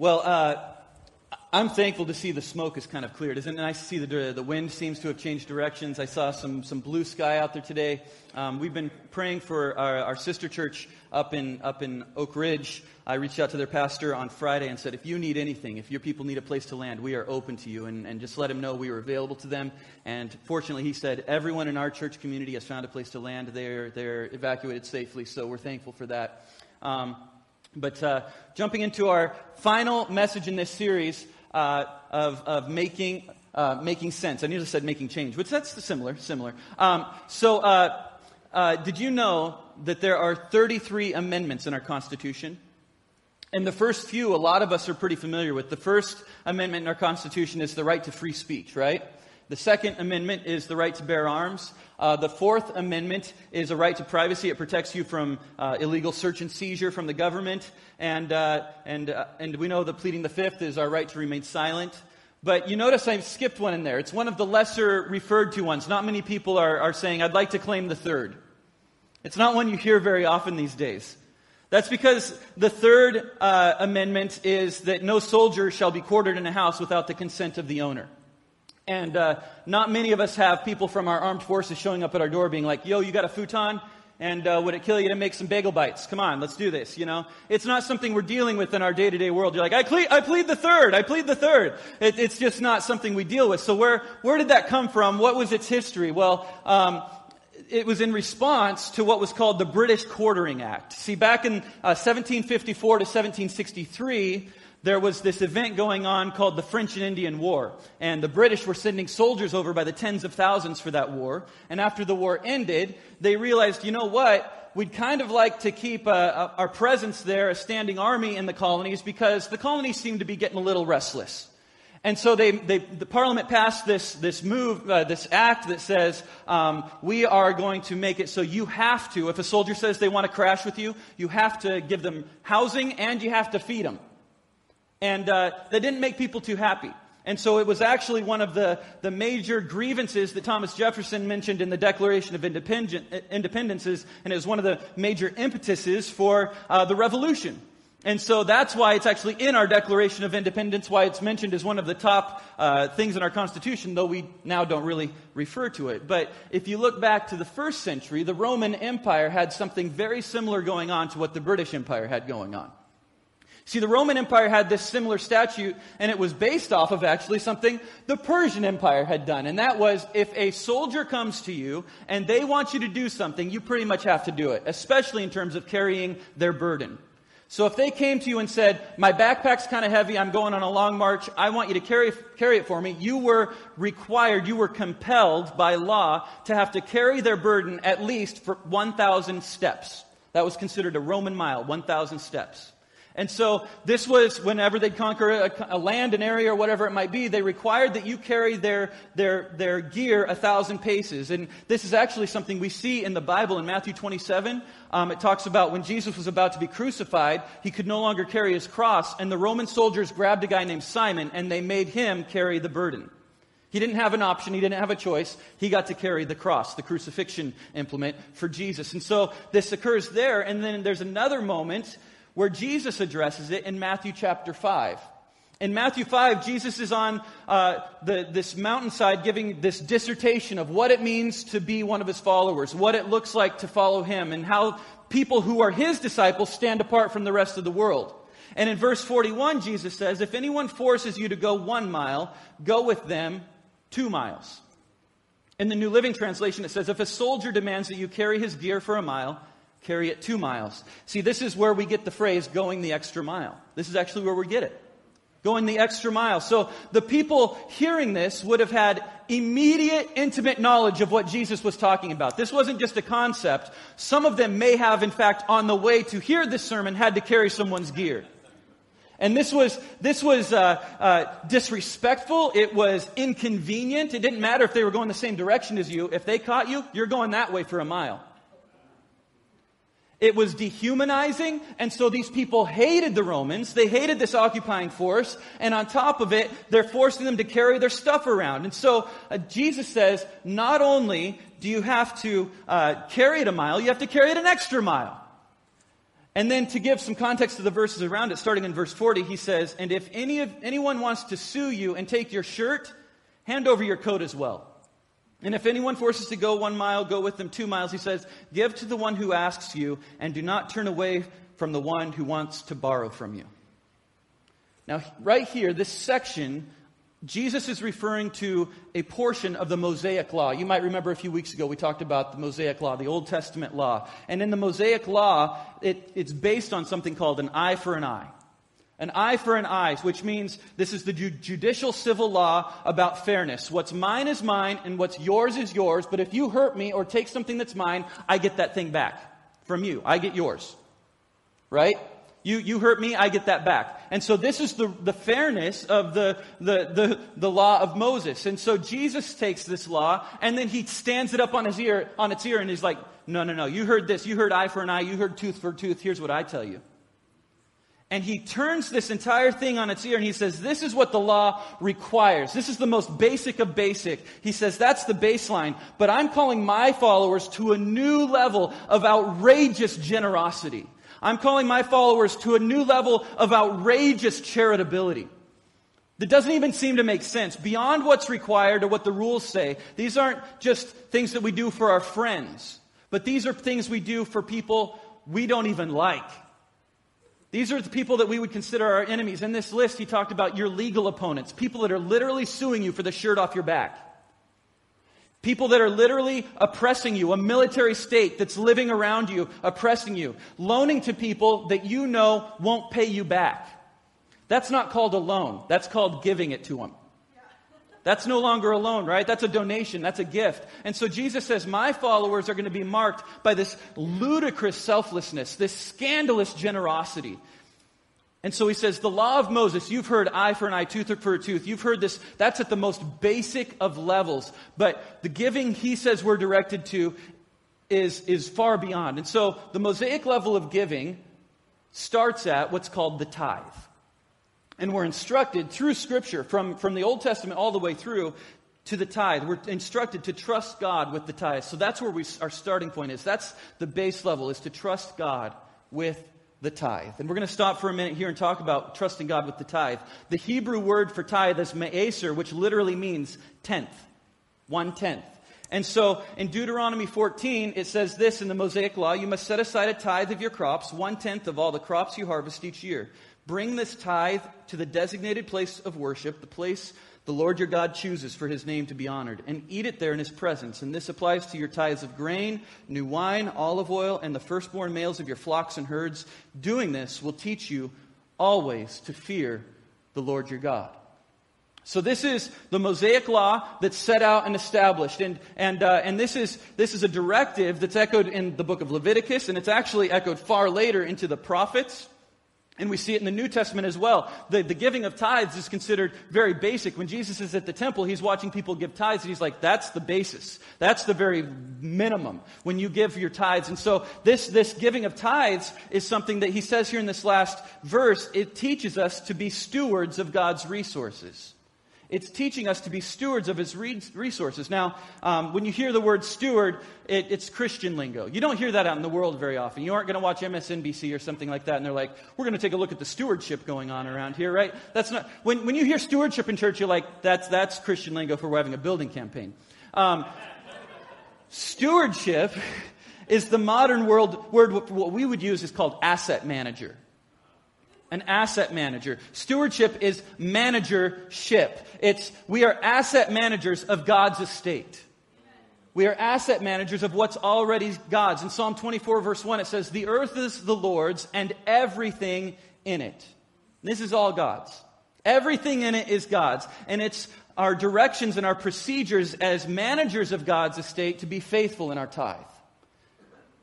Well, uh, I'm thankful to see the smoke is kind of cleared. Isn't it nice to see the, the wind seems to have changed directions? I saw some, some blue sky out there today. Um, we've been praying for our, our, sister church up in, up in Oak Ridge. I reached out to their pastor on Friday and said, if you need anything, if your people need a place to land, we are open to you. And, and just let him know we were available to them. And fortunately, he said, everyone in our church community has found a place to land. They're, they're evacuated safely, so we're thankful for that. Um, but uh, jumping into our final message in this series uh, of, of making, uh, making sense. I nearly said making change, which that's similar, similar. Um, so, uh, uh, did you know that there are 33 amendments in our Constitution? And the first few, a lot of us are pretty familiar with. The first amendment in our Constitution is the right to free speech, right? The Second Amendment is the right to bear arms. Uh, the Fourth Amendment is a right to privacy. It protects you from uh, illegal search and seizure from the government. And, uh, and, uh, and we know that pleading the Fifth is our right to remain silent. But you notice I've skipped one in there. It's one of the lesser referred to ones. Not many people are, are saying, I'd like to claim the third. It's not one you hear very often these days. That's because the third uh, amendment is that no soldier shall be quartered in a house without the consent of the owner. And uh, not many of us have people from our armed forces showing up at our door being like, yo, you got a futon? And uh, would it kill you to make some bagel bites? Come on, let's do this, you know? It's not something we're dealing with in our day to day world. You're like, I plead, I plead the third, I plead the third. It, it's just not something we deal with. So where, where did that come from? What was its history? Well, um, it was in response to what was called the British Quartering Act. See, back in uh, 1754 to 1763, there was this event going on called the French and Indian War. And the British were sending soldiers over by the tens of thousands for that war. And after the war ended, they realized, you know what? We'd kind of like to keep uh, uh, our presence there, a standing army in the colonies, because the colonies seemed to be getting a little restless. And so they, they, the Parliament passed this, this move, uh, this act that says um, we are going to make it so you have to, if a soldier says they want to crash with you, you have to give them housing and you have to feed them. And uh, that didn't make people too happy. And so it was actually one of the, the major grievances that Thomas Jefferson mentioned in the Declaration of Independence, and it was one of the major impetuses for uh, the revolution. And so that's why it's actually in our Declaration of Independence, why it's mentioned as one of the top uh, things in our Constitution, though we now don't really refer to it. But if you look back to the first century, the Roman Empire had something very similar going on to what the British Empire had going on. See, the Roman Empire had this similar statute, and it was based off of actually something the Persian Empire had done. And that was if a soldier comes to you and they want you to do something, you pretty much have to do it, especially in terms of carrying their burden. So if they came to you and said, my backpack's kind of heavy, I'm going on a long march, I want you to carry, carry it for me, you were required, you were compelled by law to have to carry their burden at least for 1,000 steps. That was considered a Roman mile, 1,000 steps. And so this was whenever they'd conquer a, a, land, an area, or whatever it might be, they required that you carry their, their, their gear a thousand paces. And this is actually something we see in the Bible in Matthew 27. Um, it talks about when Jesus was about to be crucified, he could no longer carry his cross, and the Roman soldiers grabbed a guy named Simon and they made him carry the burden. He didn't have an option. He didn't have a choice. He got to carry the cross, the crucifixion implement for Jesus. And so this occurs there. And then there's another moment where Jesus addresses it in Matthew chapter 5. In Matthew 5, Jesus is on uh, the, this mountainside giving this dissertation of what it means to be one of his followers, what it looks like to follow him, and how people who are his disciples stand apart from the rest of the world. And in verse 41, Jesus says, If anyone forces you to go one mile, go with them two miles. In the New Living Translation, it says, If a soldier demands that you carry his gear for a mile, carry it two miles. See, this is where we get the phrase going the extra mile. This is actually where we get it. Going the extra mile. So the people hearing this would have had immediate, intimate knowledge of what Jesus was talking about. This wasn't just a concept. Some of them may have, in fact, on the way to hear this sermon, had to carry someone's gear. And this was, this was uh, uh, disrespectful. It was inconvenient. It didn't matter if they were going the same direction as you. If they caught you, you're going that way for a mile. It was dehumanizing, and so these people hated the Romans. They hated this occupying force, and on top of it, they're forcing them to carry their stuff around. And so uh, Jesus says, not only do you have to uh, carry it a mile, you have to carry it an extra mile. And then to give some context to the verses around it, starting in verse 40, he says, And if any of, anyone wants to sue you and take your shirt, hand over your coat as well. And if anyone forces to go one mile, go with them two miles. He says, Give to the one who asks you, and do not turn away from the one who wants to borrow from you. Now, right here, this section, Jesus is referring to a portion of the Mosaic Law. You might remember a few weeks ago we talked about the Mosaic Law, the Old Testament Law. And in the Mosaic Law, it, it's based on something called an eye for an eye. An eye for an eye, which means this is the ju- judicial civil law about fairness. What's mine is mine and what's yours is yours, but if you hurt me or take something that's mine, I get that thing back from you. I get yours. Right? You, you hurt me, I get that back. And so this is the, the fairness of the, the, the, the law of Moses. And so Jesus takes this law and then he stands it up on his ear, on its ear and he's like, no, no, no, you heard this. You heard eye for an eye. You heard tooth for tooth. Here's what I tell you. And he turns this entire thing on its ear and he says, This is what the law requires. This is the most basic of basic. He says, That's the baseline. But I'm calling my followers to a new level of outrageous generosity. I'm calling my followers to a new level of outrageous charitability. That doesn't even seem to make sense. Beyond what's required or what the rules say, these aren't just things that we do for our friends, but these are things we do for people we don't even like. These are the people that we would consider our enemies. In this list, he talked about your legal opponents, people that are literally suing you for the shirt off your back. People that are literally oppressing you, a military state that's living around you, oppressing you, loaning to people that you know won't pay you back. That's not called a loan. That's called giving it to them. That's no longer a loan, right? That's a donation. That's a gift. And so Jesus says, My followers are going to be marked by this ludicrous selflessness, this scandalous generosity. And so he says, The law of Moses, you've heard eye for an eye, tooth for a tooth. You've heard this. That's at the most basic of levels. But the giving he says we're directed to is, is far beyond. And so the Mosaic level of giving starts at what's called the tithe. And we're instructed through Scripture, from, from the Old Testament all the way through, to the tithe. We're instructed to trust God with the tithe. So that's where we, our starting point is. That's the base level, is to trust God with the tithe. And we're going to stop for a minute here and talk about trusting God with the tithe. The Hebrew word for tithe is ma'aser, which literally means tenth, one tenth. And so in Deuteronomy 14, it says this in the Mosaic Law You must set aside a tithe of your crops, one tenth of all the crops you harvest each year. Bring this tithe to the designated place of worship, the place the Lord your God chooses for his name to be honored, and eat it there in his presence. And this applies to your tithes of grain, new wine, olive oil, and the firstborn males of your flocks and herds. Doing this will teach you always to fear the Lord your God. So this is the Mosaic law that's set out and established, and and uh, and this is this is a directive that's echoed in the book of Leviticus, and it's actually echoed far later into the prophets. And we see it in the New Testament as well. The, the giving of tithes is considered very basic. When Jesus is at the temple, he's watching people give tithes, and he's like, that's the basis. That's the very minimum when you give your tithes. And so this, this giving of tithes is something that he says here in this last verse. It teaches us to be stewards of God's resources. It's teaching us to be stewards of his resources. Now, um, when you hear the word steward, it, it's Christian lingo. You don't hear that out in the world very often. You aren't going to watch MSNBC or something like that, and they're like, we're going to take a look at the stewardship going on around here, right? That's not, when, when you hear stewardship in church, you're like, that's, that's Christian lingo for having a building campaign. Um, stewardship is the modern world word, what we would use is called asset manager an asset manager. Stewardship is managership. It's, we are asset managers of God's estate. We are asset managers of what's already God's. In Psalm 24, verse 1, it says, The earth is the Lord's and everything in it. This is all God's. Everything in it is God's. And it's our directions and our procedures as managers of God's estate to be faithful in our tithe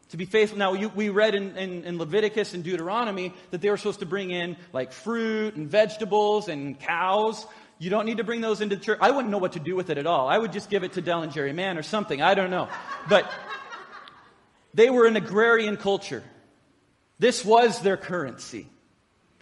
to be faithful. Now, you, we read in, in, in, Leviticus and Deuteronomy that they were supposed to bring in like fruit and vegetables and cows. You don't need to bring those into church. I wouldn't know what to do with it at all. I would just give it to Del and Jerry Mann or something. I don't know. But they were an agrarian culture. This was their currency.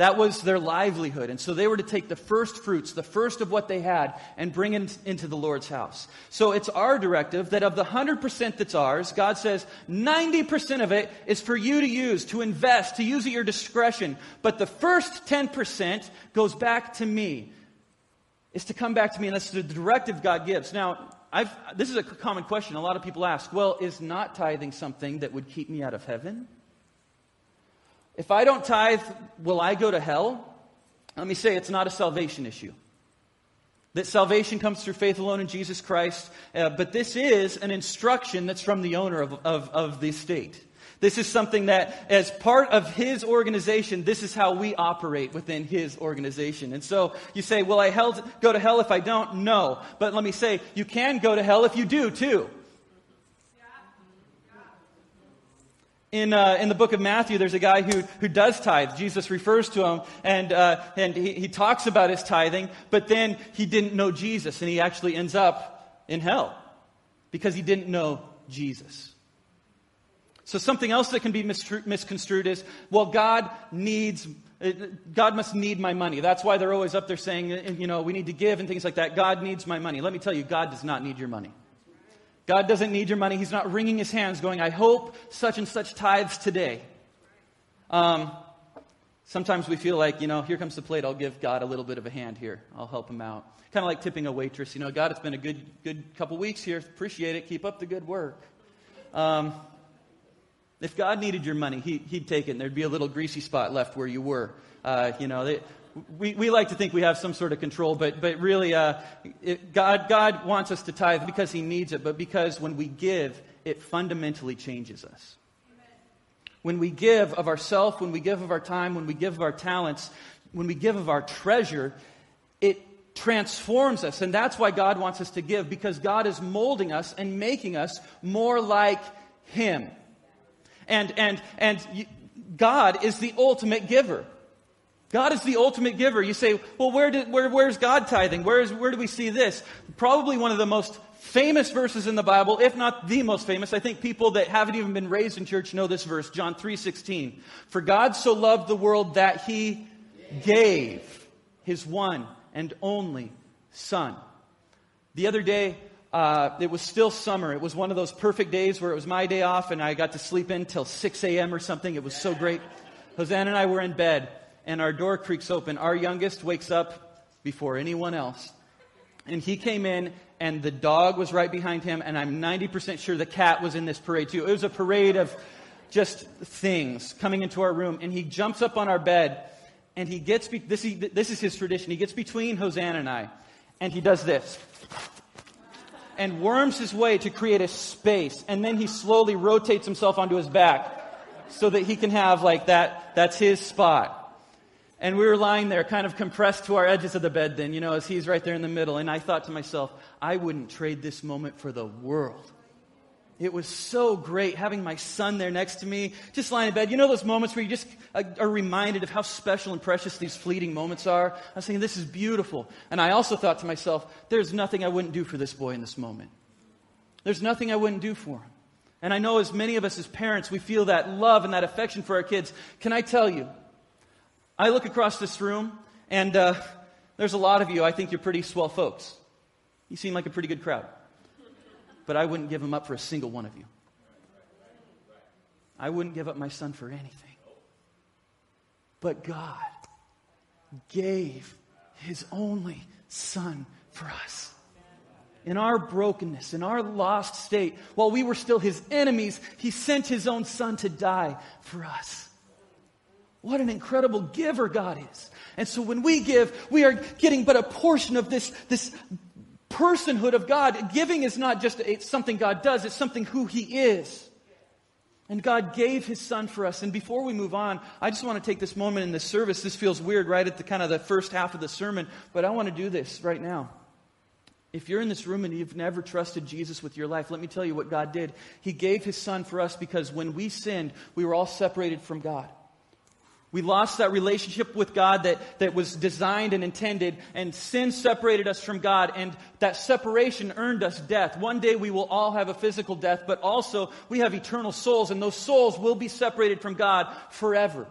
That was their livelihood. And so they were to take the first fruits, the first of what they had, and bring it into the Lord's house. So it's our directive that of the 100% that's ours, God says 90% of it is for you to use, to invest, to use at your discretion. But the first 10% goes back to me. Is to come back to me, and that's the directive God gives. Now, I've, this is a common question. A lot of people ask, well, is not tithing something that would keep me out of heaven? If I don't tithe, will I go to hell? Let me say it's not a salvation issue. That salvation comes through faith alone in Jesus Christ, uh, but this is an instruction that's from the owner of, of, of the estate. This is something that, as part of his organization, this is how we operate within his organization. And so you say, Will I hell, go to hell if I don't? No. But let me say, you can go to hell if you do, too. In, uh, in the book of Matthew, there's a guy who, who does tithe. Jesus refers to him, and, uh, and he, he talks about his tithing, but then he didn't know Jesus, and he actually ends up in hell because he didn't know Jesus. So something else that can be misconstrued is, well, God needs, uh, God must need my money. That's why they're always up there saying, you know, we need to give and things like that. God needs my money. Let me tell you, God does not need your money. God doesn't need your money. He's not wringing his hands going, I hope such and such tithes today. Um, sometimes we feel like, you know, here comes the plate. I'll give God a little bit of a hand here. I'll help him out. Kind of like tipping a waitress. You know, God, it's been a good, good couple weeks here. Appreciate it. Keep up the good work. Um, if God needed your money, he, would take it and there'd be a little greasy spot left where you were. Uh, you know, they, we, we like to think we have some sort of control, but, but really, uh, it, God, God wants us to tithe because He needs it, but because when we give, it fundamentally changes us. When we give of ourself, when we give of our time, when we give of our talents, when we give of our treasure, it transforms us. And that's why God wants us to give, because God is molding us and making us more like Him. And, and, and God is the ultimate giver. God is the ultimate giver. You say, well, where did, where, where's God tithing? Where, is, where do we see this? Probably one of the most famous verses in the Bible, if not the most famous. I think people that haven't even been raised in church know this verse, John 3:16. For God so loved the world that he gave his one and only son. The other day, uh, it was still summer. It was one of those perfect days where it was my day off and I got to sleep in till 6 a.m. or something. It was so great. Hosanna and I were in bed and our door creaks open. Our youngest wakes up before anyone else. And he came in, and the dog was right behind him, and I'm 90% sure the cat was in this parade too. It was a parade of just things coming into our room, and he jumps up on our bed, and he gets, be- this, he, this is his tradition, he gets between Hosanna and I, and he does this. And worms his way to create a space, and then he slowly rotates himself onto his back so that he can have like that, that's his spot. And we were lying there, kind of compressed to our edges of the bed, then, you know, as he's right there in the middle. And I thought to myself, I wouldn't trade this moment for the world. It was so great having my son there next to me, just lying in bed. You know those moments where you just uh, are reminded of how special and precious these fleeting moments are? I was thinking, this is beautiful. And I also thought to myself, there's nothing I wouldn't do for this boy in this moment. There's nothing I wouldn't do for him. And I know as many of us as parents, we feel that love and that affection for our kids. Can I tell you, I look across this room, and uh, there's a lot of you. I think you're pretty swell folks. You seem like a pretty good crowd. But I wouldn't give them up for a single one of you. I wouldn't give up my son for anything. But God gave his only son for us. In our brokenness, in our lost state, while we were still his enemies, he sent his own son to die for us. What an incredible giver God is. And so when we give, we are getting but a portion of this, this personhood of God. Giving is not just something God does, it's something who He is. And God gave His Son for us. And before we move on, I just want to take this moment in this service. This feels weird right at the kind of the first half of the sermon, but I want to do this right now. If you're in this room and you've never trusted Jesus with your life, let me tell you what God did. He gave His Son for us because when we sinned, we were all separated from God. We lost that relationship with God that, that was designed and intended, and sin separated us from God, and that separation earned us death. One day we will all have a physical death, but also we have eternal souls, and those souls will be separated from God forever.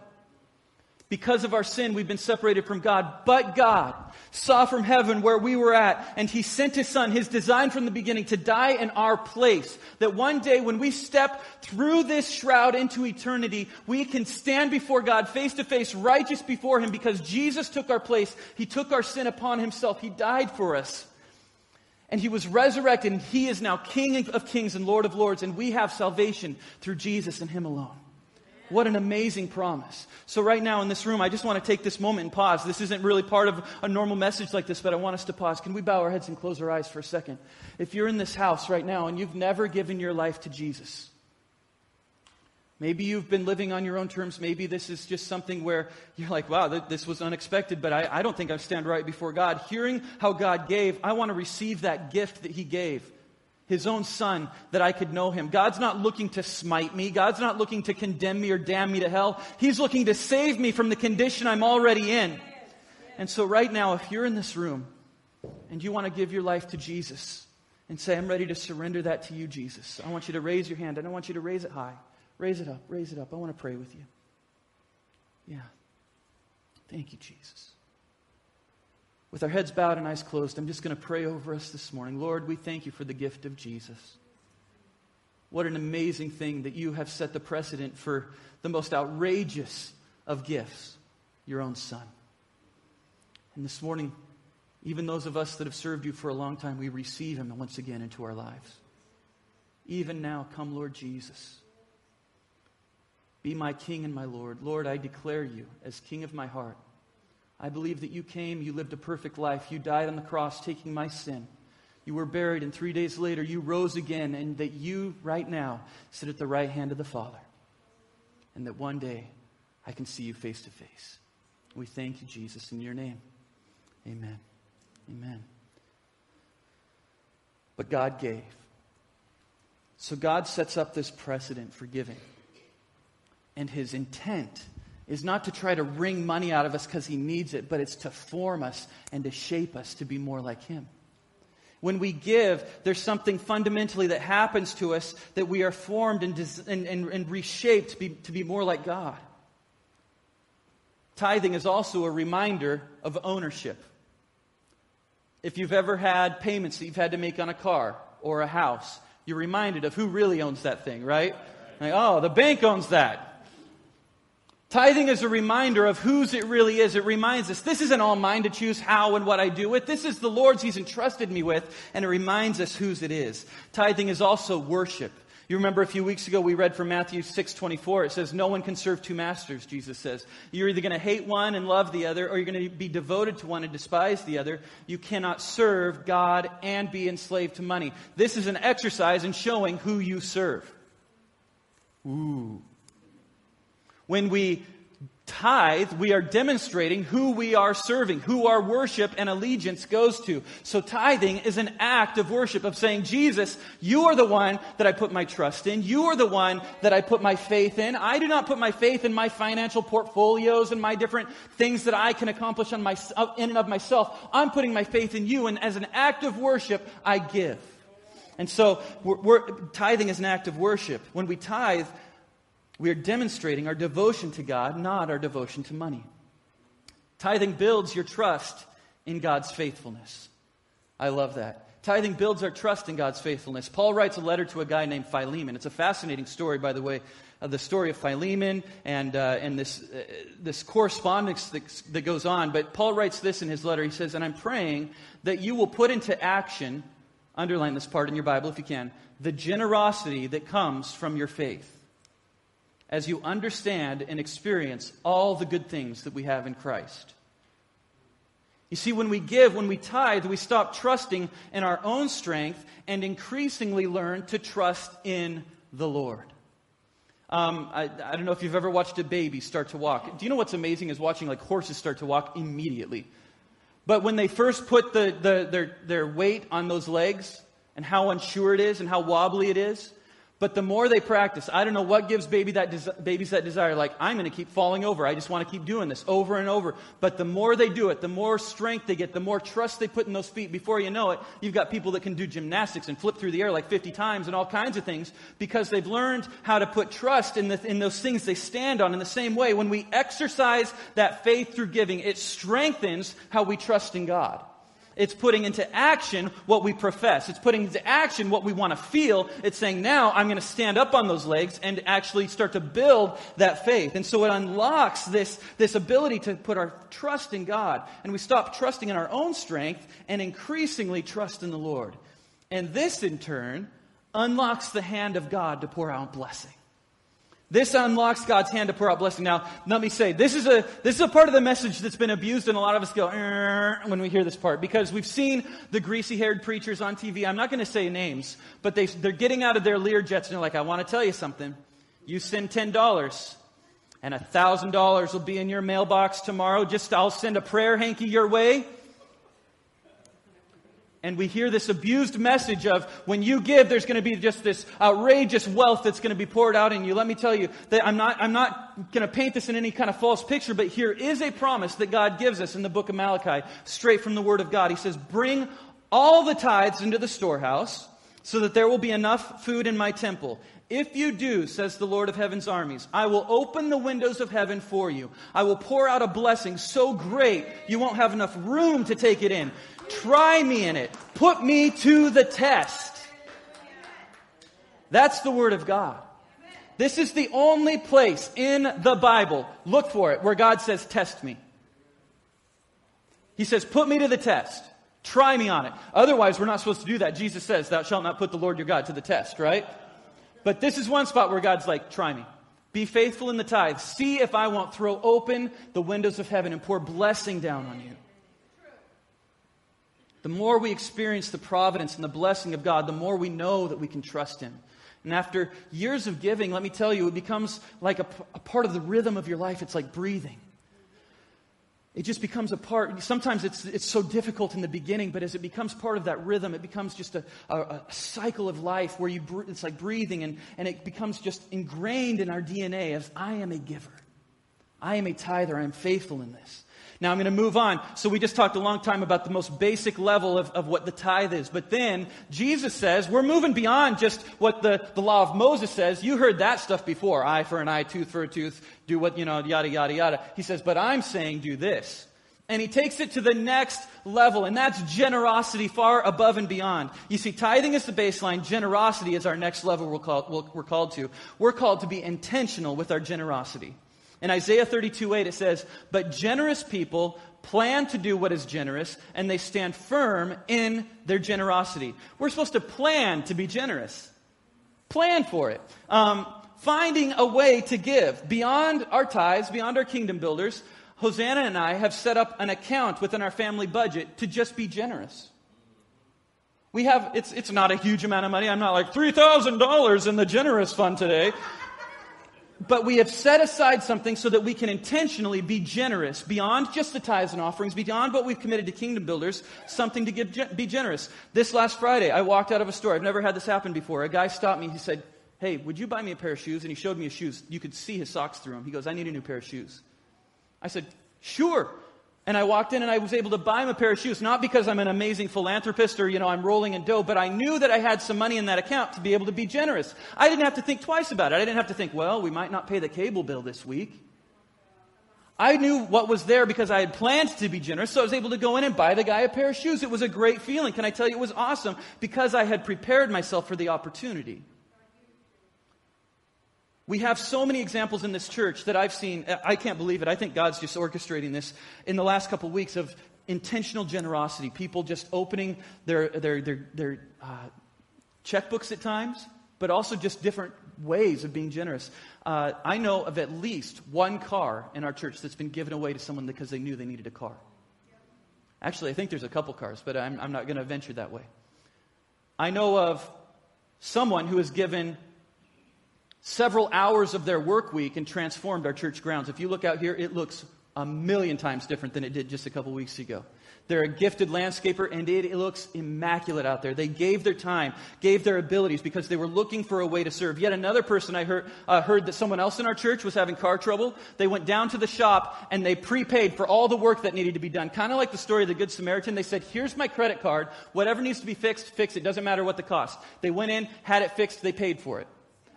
Because of our sin, we've been separated from God. But God saw from heaven where we were at, and He sent His Son, His design from the beginning, to die in our place. That one day when we step through this shroud into eternity, we can stand before God face to face, righteous before Him, because Jesus took our place. He took our sin upon Himself. He died for us. And He was resurrected, and He is now King of kings and Lord of lords, and we have salvation through Jesus and Him alone. What an amazing promise. So, right now in this room, I just want to take this moment and pause. This isn't really part of a normal message like this, but I want us to pause. Can we bow our heads and close our eyes for a second? If you're in this house right now and you've never given your life to Jesus, Maybe you've been living on your own terms. Maybe this is just something where you're like, wow, th- this was unexpected, but I, I don't think I stand right before God. Hearing how God gave, I want to receive that gift that He gave his own son that I could know him. God's not looking to smite me. God's not looking to condemn me or damn me to hell. He's looking to save me from the condition I'm already in. And so right now, if you're in this room and you want to give your life to Jesus and say, I'm ready to surrender that to you, Jesus, I want you to raise your hand. I don't want you to raise it high. Raise it up. Raise it up. I want to pray with you. Yeah. Thank you, Jesus. With our heads bowed and eyes closed, I'm just going to pray over us this morning. Lord, we thank you for the gift of Jesus. What an amazing thing that you have set the precedent for the most outrageous of gifts, your own Son. And this morning, even those of us that have served you for a long time, we receive him once again into our lives. Even now, come, Lord Jesus. Be my King and my Lord. Lord, I declare you as King of my heart. I believe that you came, you lived a perfect life, you died on the cross taking my sin. You were buried, and three days later you rose again, and that you, right now, sit at the right hand of the Father. And that one day I can see you face to face. We thank you, Jesus, in your name. Amen. Amen. But God gave. So God sets up this precedent for giving. And his intent is not to try to wring money out of us because he needs it, but it's to form us and to shape us to be more like him. When we give, there's something fundamentally that happens to us that we are formed and, and, and, and reshaped to be, to be more like God. Tithing is also a reminder of ownership. If you've ever had payments that you've had to make on a car or a house, you're reminded of who really owns that thing, right? Like, oh, the bank owns that. Tithing is a reminder of whose it really is. It reminds us this isn't all mine to choose how and what I do with. This is the Lord's He's entrusted me with, and it reminds us whose it is. Tithing is also worship. You remember a few weeks ago we read from Matthew 6:24. It says, "No one can serve two masters," Jesus says. You're either going to hate one and love the other, or you're going to be devoted to one and despise the other. You cannot serve God and be enslaved to money. This is an exercise in showing who you serve. Ooh. When we tithe, we are demonstrating who we are serving, who our worship and allegiance goes to. So tithing is an act of worship, of saying, Jesus, you are the one that I put my trust in. You are the one that I put my faith in. I do not put my faith in my financial portfolios and my different things that I can accomplish on my, in and of myself. I'm putting my faith in you, and as an act of worship, I give. And so, we're, we're, tithing is an act of worship. When we tithe, we are demonstrating our devotion to God, not our devotion to money. Tithing builds your trust in God's faithfulness. I love that. Tithing builds our trust in God's faithfulness. Paul writes a letter to a guy named Philemon. It's a fascinating story, by the way, of the story of Philemon and, uh, and this, uh, this correspondence that, that goes on. But Paul writes this in his letter. He says, And I'm praying that you will put into action, underline this part in your Bible if you can, the generosity that comes from your faith as you understand and experience all the good things that we have in Christ. You see, when we give, when we tithe, we stop trusting in our own strength and increasingly learn to trust in the Lord. Um, I, I, don't know if you've ever watched a baby start to walk. Do you know what's amazing is watching like horses start to walk immediately. But when they first put the, the, their, their weight on those legs and how unsure it is and how wobbly it is, But the more they practice, I don't know what gives baby that des- babies that desire. Like, I'm going to keep falling over. I just want to keep doing this over and over. But the more they do it, the more strength they get, the more trust they put in those feet. Before you know it, you've got people that can do gymnastics and flip through the air like 50 times and all kinds of things because they've learned how to put trust in, the, in those things they stand on in the same way. When we exercise that faith through giving, it strengthens how we trust in God. It's putting into action what we profess. It's putting into action what we want to feel. It's saying, now I'm going to stand up on those legs and actually start to build that faith. And so it unlocks this, this ability to put our trust in God. And we stop trusting in our own strength and increasingly trust in the Lord. And this, in turn, unlocks the hand of God to pour out blessing. This unlocks God's hand to pour out blessing. Now, let me say, this is a, this is a part of the message that's been abused and a lot of us go, when we hear this part because we've seen the greasy haired preachers on TV. I'm not going to say names, but they, they're getting out of their Lear jets and they're like, I want to tell you something. You send $10 and $1,000 will be in your mailbox tomorrow. Just, I'll send a prayer hanky your way and we hear this abused message of when you give, there's going to be just this outrageous wealth that's going to be poured out in you. Let me tell you that I'm not, I'm not going to paint this in any kind of false picture, but here is a promise that God gives us in the book of Malachi, straight from the Word of God. He says, Bring all the tithes into the storehouse so that there will be enough food in my temple. If you do, says the Lord of heaven's armies, I will open the windows of heaven for you. I will pour out a blessing so great you won't have enough room to take it in. Try me in it. Put me to the test. That's the Word of God. This is the only place in the Bible, look for it, where God says, Test me. He says, Put me to the test. Try me on it. Otherwise, we're not supposed to do that. Jesus says, Thou shalt not put the Lord your God to the test, right? But this is one spot where God's like, Try me. Be faithful in the tithe. See if I won't throw open the windows of heaven and pour blessing down on you the more we experience the providence and the blessing of God, the more we know that we can trust Him. And after years of giving, let me tell you, it becomes like a, a, part of the rhythm of your life. It's like breathing. It just becomes a part. Sometimes it's, it's so difficult in the beginning, but as it becomes part of that rhythm, it becomes just a, a, a cycle of life where you, it's like breathing, and, and it becomes just ingrained in our DNA as I am a giver. I am a tither. I am faithful in this. Now I'm going to move on. So we just talked a long time about the most basic level of, of what the tithe is. But then Jesus says, we're moving beyond just what the, the law of Moses says. You heard that stuff before. Eye for an eye, tooth for a tooth, do what, you know, yada, yada, yada. He says, but I'm saying do this. And he takes it to the next level, and that's generosity far above and beyond. You see, tithing is the baseline, generosity is our next level we're called, we're called to. We're called to be intentional with our generosity. In Isaiah 32 8, it says, But generous people plan to do what is generous, and they stand firm in their generosity. We're supposed to plan to be generous. Plan for it. Um, finding a way to give beyond our tithes, beyond our kingdom builders. Hosanna and I have set up an account within our family budget to just be generous. We have, it's, it's not a huge amount of money. I'm not like $3,000 in the generous fund today but we have set aside something so that we can intentionally be generous beyond just the tithes and offerings, beyond what we've committed to kingdom builders, something to give, be generous. This last Friday, I walked out of a store. I've never had this happen before. A guy stopped me. He said, Hey, would you buy me a pair of shoes? And he showed me his shoes. You could see his socks through them. He goes, I need a new pair of shoes. I said, Sure. And I walked in and I was able to buy him a pair of shoes, not because I'm an amazing philanthropist or, you know, I'm rolling in dough, but I knew that I had some money in that account to be able to be generous. I didn't have to think twice about it. I didn't have to think, well, we might not pay the cable bill this week. I knew what was there because I had planned to be generous, so I was able to go in and buy the guy a pair of shoes. It was a great feeling. Can I tell you, it was awesome because I had prepared myself for the opportunity. We have so many examples in this church that I've seen. I can't believe it. I think God's just orchestrating this in the last couple of weeks of intentional generosity. People just opening their, their, their, their uh, checkbooks at times, but also just different ways of being generous. Uh, I know of at least one car in our church that's been given away to someone because they knew they needed a car. Actually, I think there's a couple cars, but I'm, I'm not going to venture that way. I know of someone who has given several hours of their work week and transformed our church grounds. If you look out here, it looks a million times different than it did just a couple weeks ago. They're a gifted landscaper, and it looks immaculate out there. They gave their time, gave their abilities because they were looking for a way to serve. Yet another person I heard, uh, heard that someone else in our church was having car trouble. They went down to the shop and they prepaid for all the work that needed to be done. Kind of like the story of the Good Samaritan. They said, Here's my credit card. Whatever needs to be fixed, fix it. Doesn't matter what the cost. They went in, had it fixed, they paid for it.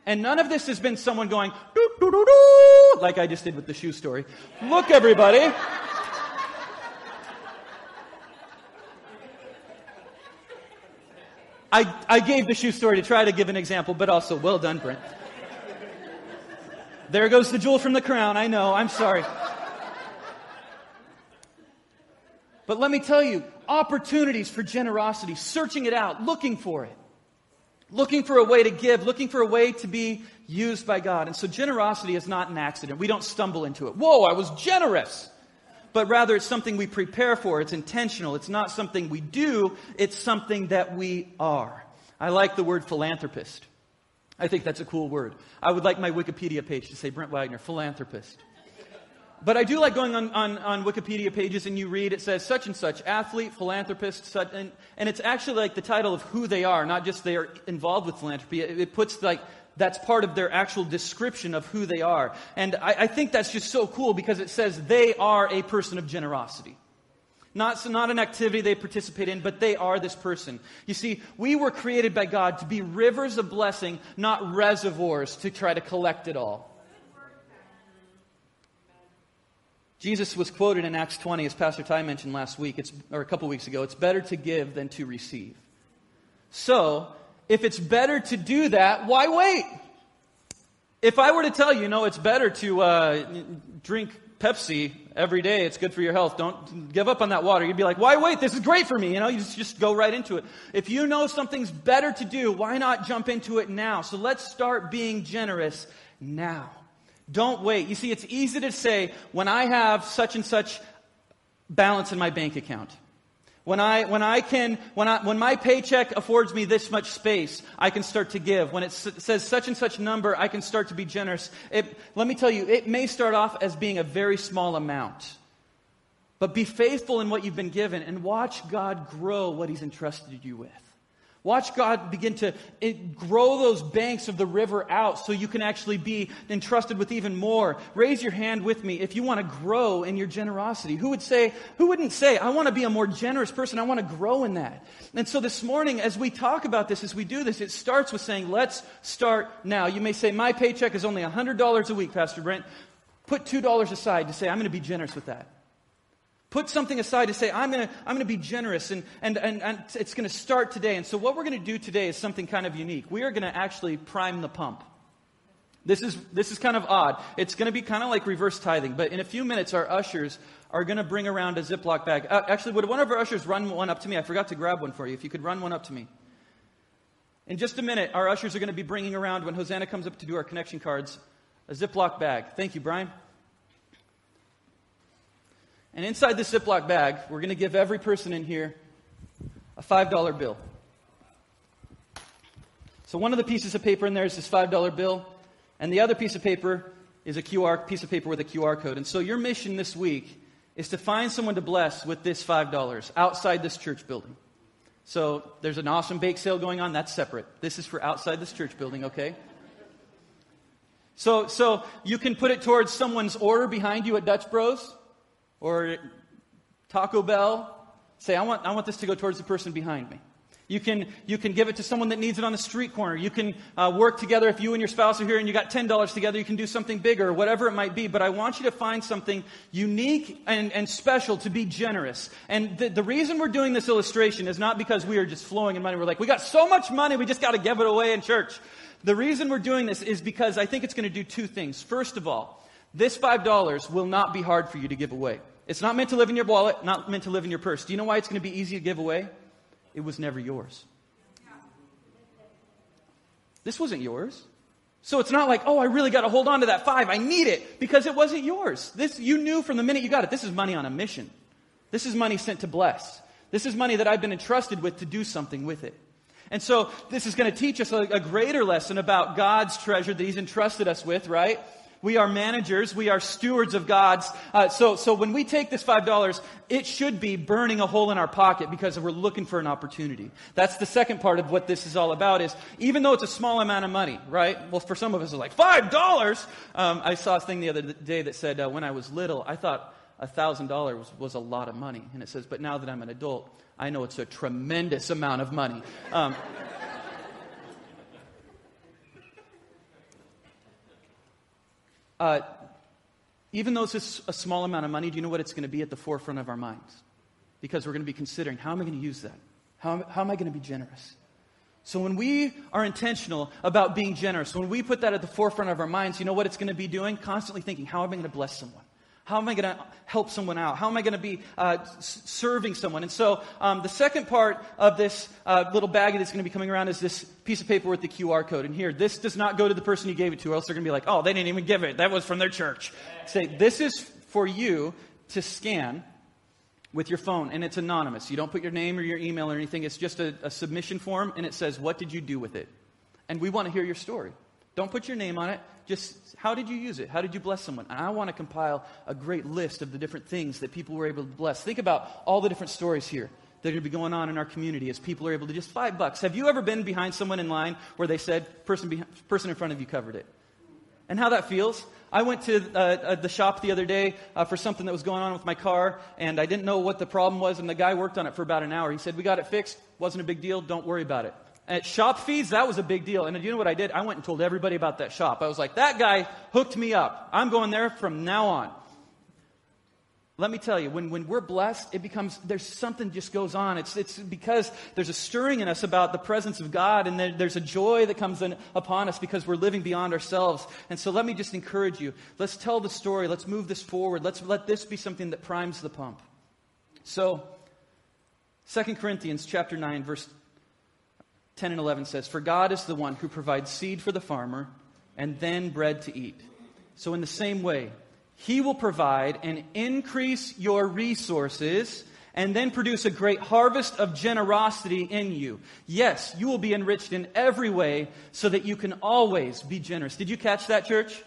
And none of this has been someone going, doo, doo, doo, doo, like I just did with the shoe story. Look, everybody. I, I gave the shoe story to try to give an example, but also, well done, Brent. There goes the jewel from the crown. I know. I'm sorry. But let me tell you, opportunities for generosity, searching it out, looking for it, looking for a way to give, looking for a way to be used by God. And so generosity is not an accident. We don't stumble into it. Whoa, I was generous but rather it's something we prepare for. It's intentional. It's not something we do, it's something that we are. I like the word philanthropist. I think that's a cool word. I would like my Wikipedia page to say Brent Wagner, philanthropist. But I do like going on, on, on, Wikipedia pages and you read, it says such and such, athlete, philanthropist, such, and, and it's actually like the title of who they are, not just they are involved with philanthropy. It, it puts like that's part of their actual description of who they are. And I, I, think that's just so cool because it says they are a person of generosity. Not, so not an activity they participate in, but they are this person. You see, we were created by God to be rivers of blessing, not reservoirs to try to collect it all. Jesus was quoted in Acts 20, as Pastor Ty mentioned last week, or a couple weeks ago. It's better to give than to receive. So, if it's better to do that, why wait? If I were to tell you, you know, it's better to uh, drink Pepsi every day, it's good for your health, don't give up on that water. You'd be like, why wait? This is great for me. You know, you just, just go right into it. If you know something's better to do, why not jump into it now? So let's start being generous now. Don't wait. You see, it's easy to say, when I have such and such balance in my bank account, when I, when I can, when I, when my paycheck affords me this much space, I can start to give. When it s- says such and such number, I can start to be generous. It, let me tell you, it may start off as being a very small amount. But be faithful in what you've been given and watch God grow what He's entrusted you with. Watch God begin to eh, grow those banks of the river out so you can actually be entrusted with even more. Raise your hand with me if you want to grow in your generosity. Who would say, who wouldn't say, I want to be a more generous person. I want to grow in that. And so this morning, as we talk about this, as we do this, it starts with saying, let's start now. You may say, my paycheck is only $100 a week, Pastor Brent. Put $2 aside to say, I'm going to be generous with that. Put something aside to say, I'm going to I'm to be generous, and, and, and, and it's going to start today. And so, what we're going to do today is something kind of unique. We are going to actually prime the pump. This is, this is kind of odd. It's going to be kind of like reverse tithing, but in a few minutes, our ushers are going to bring around a Ziploc bag. Uh, actually, would one of our ushers run one up to me? I forgot to grab one for you. If you could run one up to me. In just a minute, our ushers are going to be bringing around, when Hosanna comes up to do our connection cards, a Ziploc bag. Thank you, Brian. And inside the Ziploc bag, we're going to give every person in here a $5 bill. So one of the pieces of paper in there is this $5 bill, and the other piece of paper is a QR piece of paper with a QR code. And so your mission this week is to find someone to bless with this $5 outside this church building. So there's an awesome bake sale going on. That's separate. This is for outside this church building, okay? So, so you can put it towards someone's order behind you at Dutch Bros or Taco Bell, say, I want, I want this to go towards the person behind me. You can, you can give it to someone that needs it on the street corner. You can uh, work together. If you and your spouse are here and you got $10 together, you can do something bigger, whatever it might be. But I want you to find something unique and, and special to be generous. And the, the reason we're doing this illustration is not because we are just flowing in money. We're like, we got so much money, we just got to give it away in church. The reason we're doing this is because I think it's going to do two things. First of all, this $5 will not be hard for you to give away. It's not meant to live in your wallet, not meant to live in your purse. Do you know why it's going to be easy to give away? It was never yours. This wasn't yours. So it's not like, oh, I really got to hold on to that five. I need it because it wasn't yours. This, you knew from the minute you got it, this is money on a mission. This is money sent to bless. This is money that I've been entrusted with to do something with it. And so this is going to teach us a, a greater lesson about God's treasure that He's entrusted us with, right? We are managers. We are stewards of God's. Uh, so, so when we take this $5, it should be burning a hole in our pocket because we're looking for an opportunity. That's the second part of what this is all about is even though it's a small amount of money, right? Well, for some of us, it's like $5. Um, I saw a thing the other day that said, uh, when I was little, I thought $1,000 was, was a lot of money. And it says, but now that I'm an adult, I know it's a tremendous amount of money. Um, uh, even though it's a small amount of money, do you know what it's going to be at the forefront of our minds? Because we're going to be considering how am I going to use that? How, how am I going to be generous? So when we are intentional about being generous, when we put that at the forefront of our minds, you know what it's going to be doing? Constantly thinking, how am I going to bless someone? How am I going to help someone out? How am I going to be uh, serving someone? And so um, the second part of this uh, little baggie that's going to be coming around is this piece of paper with the QR code. And here, this does not go to the person you gave it to, or else they're going to be like, oh, they didn't even give it. That was from their church. Say, this is for you to scan with your phone, and it's anonymous. You don't put your name or your email or anything. It's just a, a submission form, and it says, what did you do with it? And we want to hear your story. Don't put your name on it. Just how did you use it? How did you bless someone? And I want to compile a great list of the different things that people were able to bless. Think about all the different stories here that are going to be going on in our community as people are able to just five bucks. Have you ever been behind someone in line where they said, person, person in front of you covered it? And how that feels? I went to uh, uh, the shop the other day uh, for something that was going on with my car, and I didn't know what the problem was, and the guy worked on it for about an hour. He said, We got it fixed. Wasn't a big deal. Don't worry about it. At shop fees, that was a big deal. And you know what I did? I went and told everybody about that shop. I was like, that guy hooked me up. I'm going there from now on. Let me tell you, when, when we're blessed, it becomes, there's something just goes on. It's, it's because there's a stirring in us about the presence of God, and there, there's a joy that comes in, upon us because we're living beyond ourselves. And so let me just encourage you. Let's tell the story. Let's move this forward. Let's let this be something that primes the pump. So, 2 Corinthians chapter 9, verse 10 and 11 says, For God is the one who provides seed for the farmer and then bread to eat. So, in the same way, He will provide and increase your resources and then produce a great harvest of generosity in you. Yes, you will be enriched in every way so that you can always be generous. Did you catch that, church?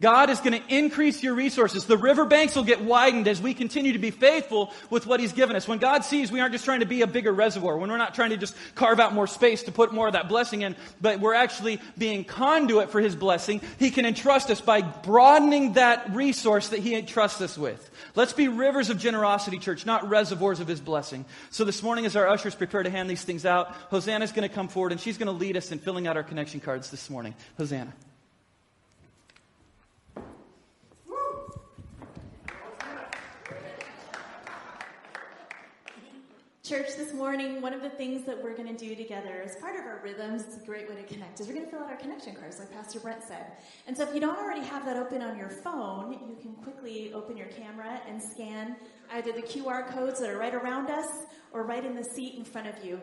God is going to increase your resources. The riverbanks will get widened as we continue to be faithful with what He's given us. When God sees we aren't just trying to be a bigger reservoir, when we're not trying to just carve out more space to put more of that blessing in, but we're actually being conduit for His blessing, He can entrust us by broadening that resource that He entrusts us with. Let's be rivers of generosity, church, not reservoirs of His blessing. So this morning, as our ushers prepare to hand these things out, Hosanna's going to come forward and she's going to lead us in filling out our connection cards this morning. Hosanna. Church, this morning, one of the things that we're going to do together as part of our rhythms, it's a great way to connect, is we're going to fill out our connection cards, like Pastor Brent said. And so if you don't already have that open on your phone, you can quickly open your camera and scan either the QR codes that are right around us or right in the seat in front of you.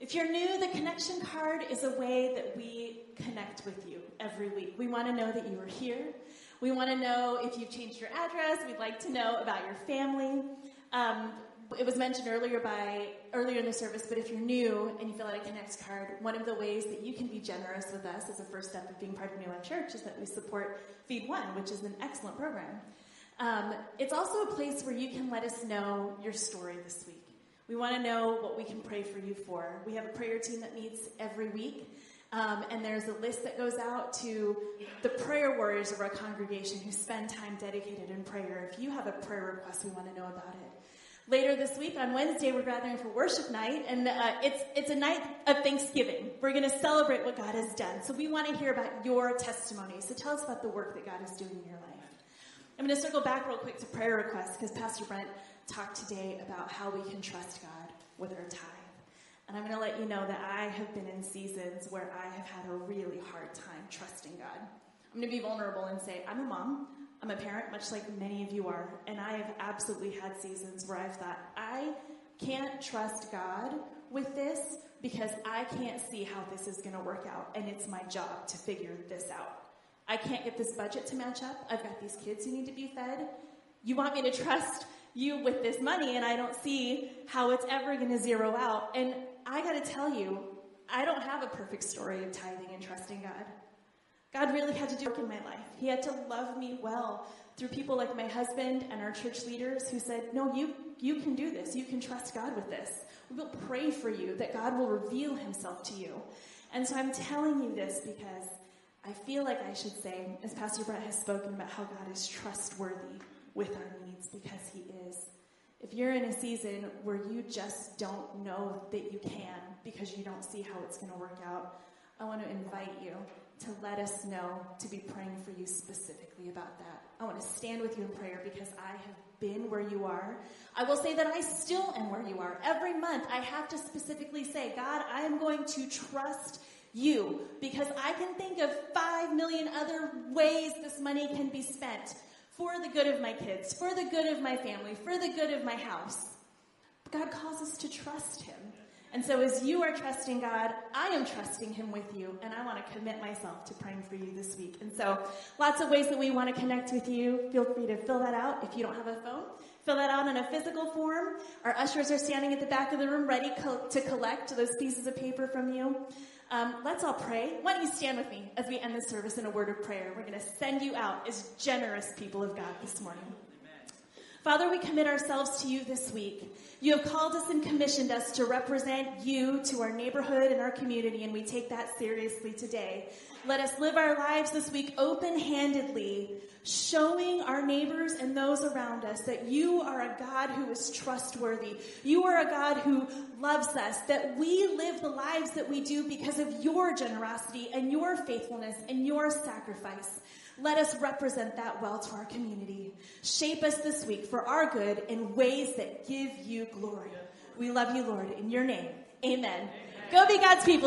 If you're new, the connection card is a way that we connect with you every week. We want to know that you are here. We want to know if you've changed your address. We'd like to know about your family. Um, it was mentioned earlier by earlier in the service, but if you're new and you fill out a Connect card, one of the ways that you can be generous with us as a first step of being part of New Life Church is that we support Feed One, which is an excellent program. Um, it's also a place where you can let us know your story this week. We want to know what we can pray for you for. We have a prayer team that meets every week. Um, and there's a list that goes out to the prayer warriors of our congregation who spend time dedicated in prayer. If you have a prayer request, we want to know about it. Later this week on Wednesday, we're gathering for worship night, and uh, it's it's a night of Thanksgiving. We're going to celebrate what God has done. So we want to hear about your testimony. So tell us about the work that God is doing in your life. I'm going to circle back real quick to prayer requests because Pastor Brent talked today about how we can trust God with our tithe. And I'm going to let you know that I have been in seasons where I have had a really hard time trusting God. I'm going to be vulnerable and say, I'm a mom. I'm a parent, much like many of you are, and I have absolutely had seasons where I've thought, I can't trust God with this because I can't see how this is going to work out, and it's my job to figure this out. I can't get this budget to match up. I've got these kids who need to be fed. You want me to trust you with this money, and I don't see how it's ever going to zero out. And I got to tell you, I don't have a perfect story of tithing and trusting God. God really had to do work in my life. He had to love me well through people like my husband and our church leaders who said, no, you, you can do this. You can trust God with this. We will pray for you that God will reveal himself to you. And so I'm telling you this because I feel like I should say, as Pastor Brent has spoken about how God is trustworthy with our needs because he is. If you're in a season where you just don't know that you can because you don't see how it's going to work out, I want to invite you to let us know to be praying for you specifically about that. I want to stand with you in prayer because I have been where you are. I will say that I still am where you are. Every month I have to specifically say, God, I am going to trust you because I can think of five million other ways this money can be spent for the good of my kids, for the good of my family, for the good of my house. God calls us to trust Him. And so as you are trusting God, I am trusting Him with you, and I want to commit myself to praying for you this week. And so lots of ways that we want to connect with you. Feel free to fill that out if you don't have a phone. Fill that out in a physical form. Our ushers are standing at the back of the room ready co- to collect those pieces of paper from you. Um, let's all pray. Why don't you stand with me as we end the service in a word of prayer? We're going to send you out as generous people of God this morning. Father, we commit ourselves to you this week. You have called us and commissioned us to represent you to our neighborhood and our community, and we take that seriously today. Let us live our lives this week open handedly, showing our neighbors and those around us that you are a God who is trustworthy. You are a God who loves us, that we live the lives that we do because of your generosity and your faithfulness and your sacrifice. Let us represent that well to our community. Shape us this week for our good in ways that give you glory. We love you, Lord, in your name. Amen. Amen. Go be God's people.